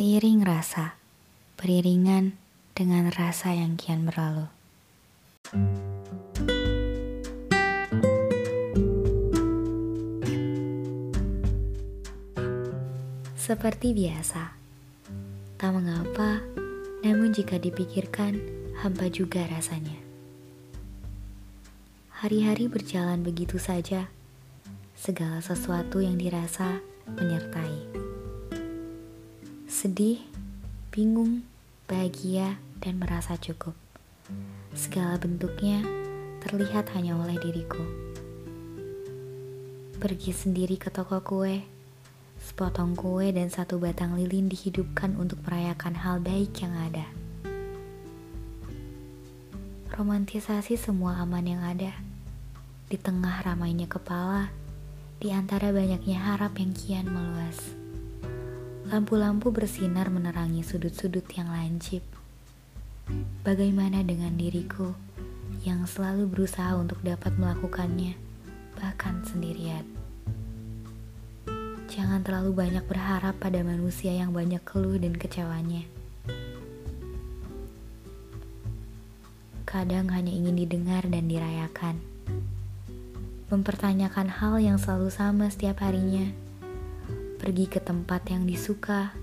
Seiring rasa, beriringan dengan rasa yang kian berlalu. Seperti biasa, tak mengapa, namun jika dipikirkan, hampa juga rasanya. Hari-hari berjalan begitu saja, segala sesuatu yang dirasa menyertai sedih, bingung, bahagia, dan merasa cukup. Segala bentuknya terlihat hanya oleh diriku. Pergi sendiri ke toko kue, sepotong kue dan satu batang lilin dihidupkan untuk merayakan hal baik yang ada. Romantisasi semua aman yang ada. Di tengah ramainya kepala, di antara banyaknya harap yang kian meluas. Lampu-lampu bersinar menerangi sudut-sudut yang lancip. Bagaimana dengan diriku yang selalu berusaha untuk dapat melakukannya, bahkan sendirian? Jangan terlalu banyak berharap pada manusia yang banyak keluh dan kecewanya. Kadang hanya ingin didengar dan dirayakan. Mempertanyakan hal yang selalu sama setiap harinya pergi ke tempat yang disuka,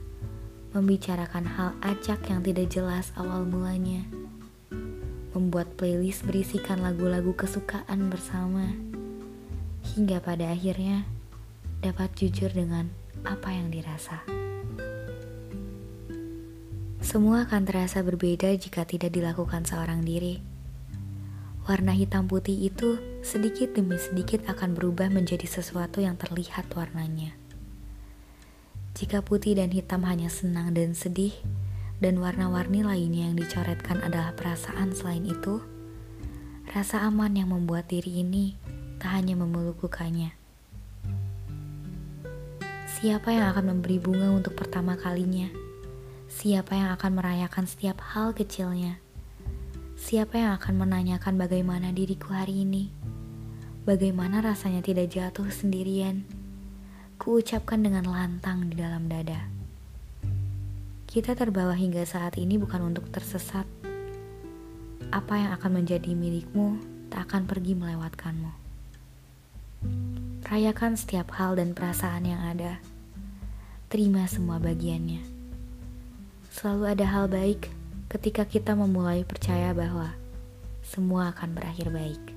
membicarakan hal acak yang tidak jelas awal mulanya, membuat playlist berisikan lagu-lagu kesukaan bersama, hingga pada akhirnya dapat jujur dengan apa yang dirasa. Semua akan terasa berbeda jika tidak dilakukan seorang diri. Warna hitam putih itu sedikit demi sedikit akan berubah menjadi sesuatu yang terlihat warnanya. Jika putih dan hitam hanya senang dan sedih, dan warna-warni lainnya yang dicoretkan adalah perasaan selain itu, rasa aman yang membuat diri ini tak hanya memeluk lukanya. Siapa yang akan memberi bunga untuk pertama kalinya? Siapa yang akan merayakan setiap hal kecilnya? Siapa yang akan menanyakan bagaimana diriku hari ini? Bagaimana rasanya tidak jatuh sendirian? Kuucapkan dengan lantang di dalam dada. Kita terbawa hingga saat ini bukan untuk tersesat. Apa yang akan menjadi milikmu tak akan pergi melewatkanmu. Rayakan setiap hal dan perasaan yang ada. Terima semua bagiannya. Selalu ada hal baik ketika kita memulai percaya bahwa semua akan berakhir baik.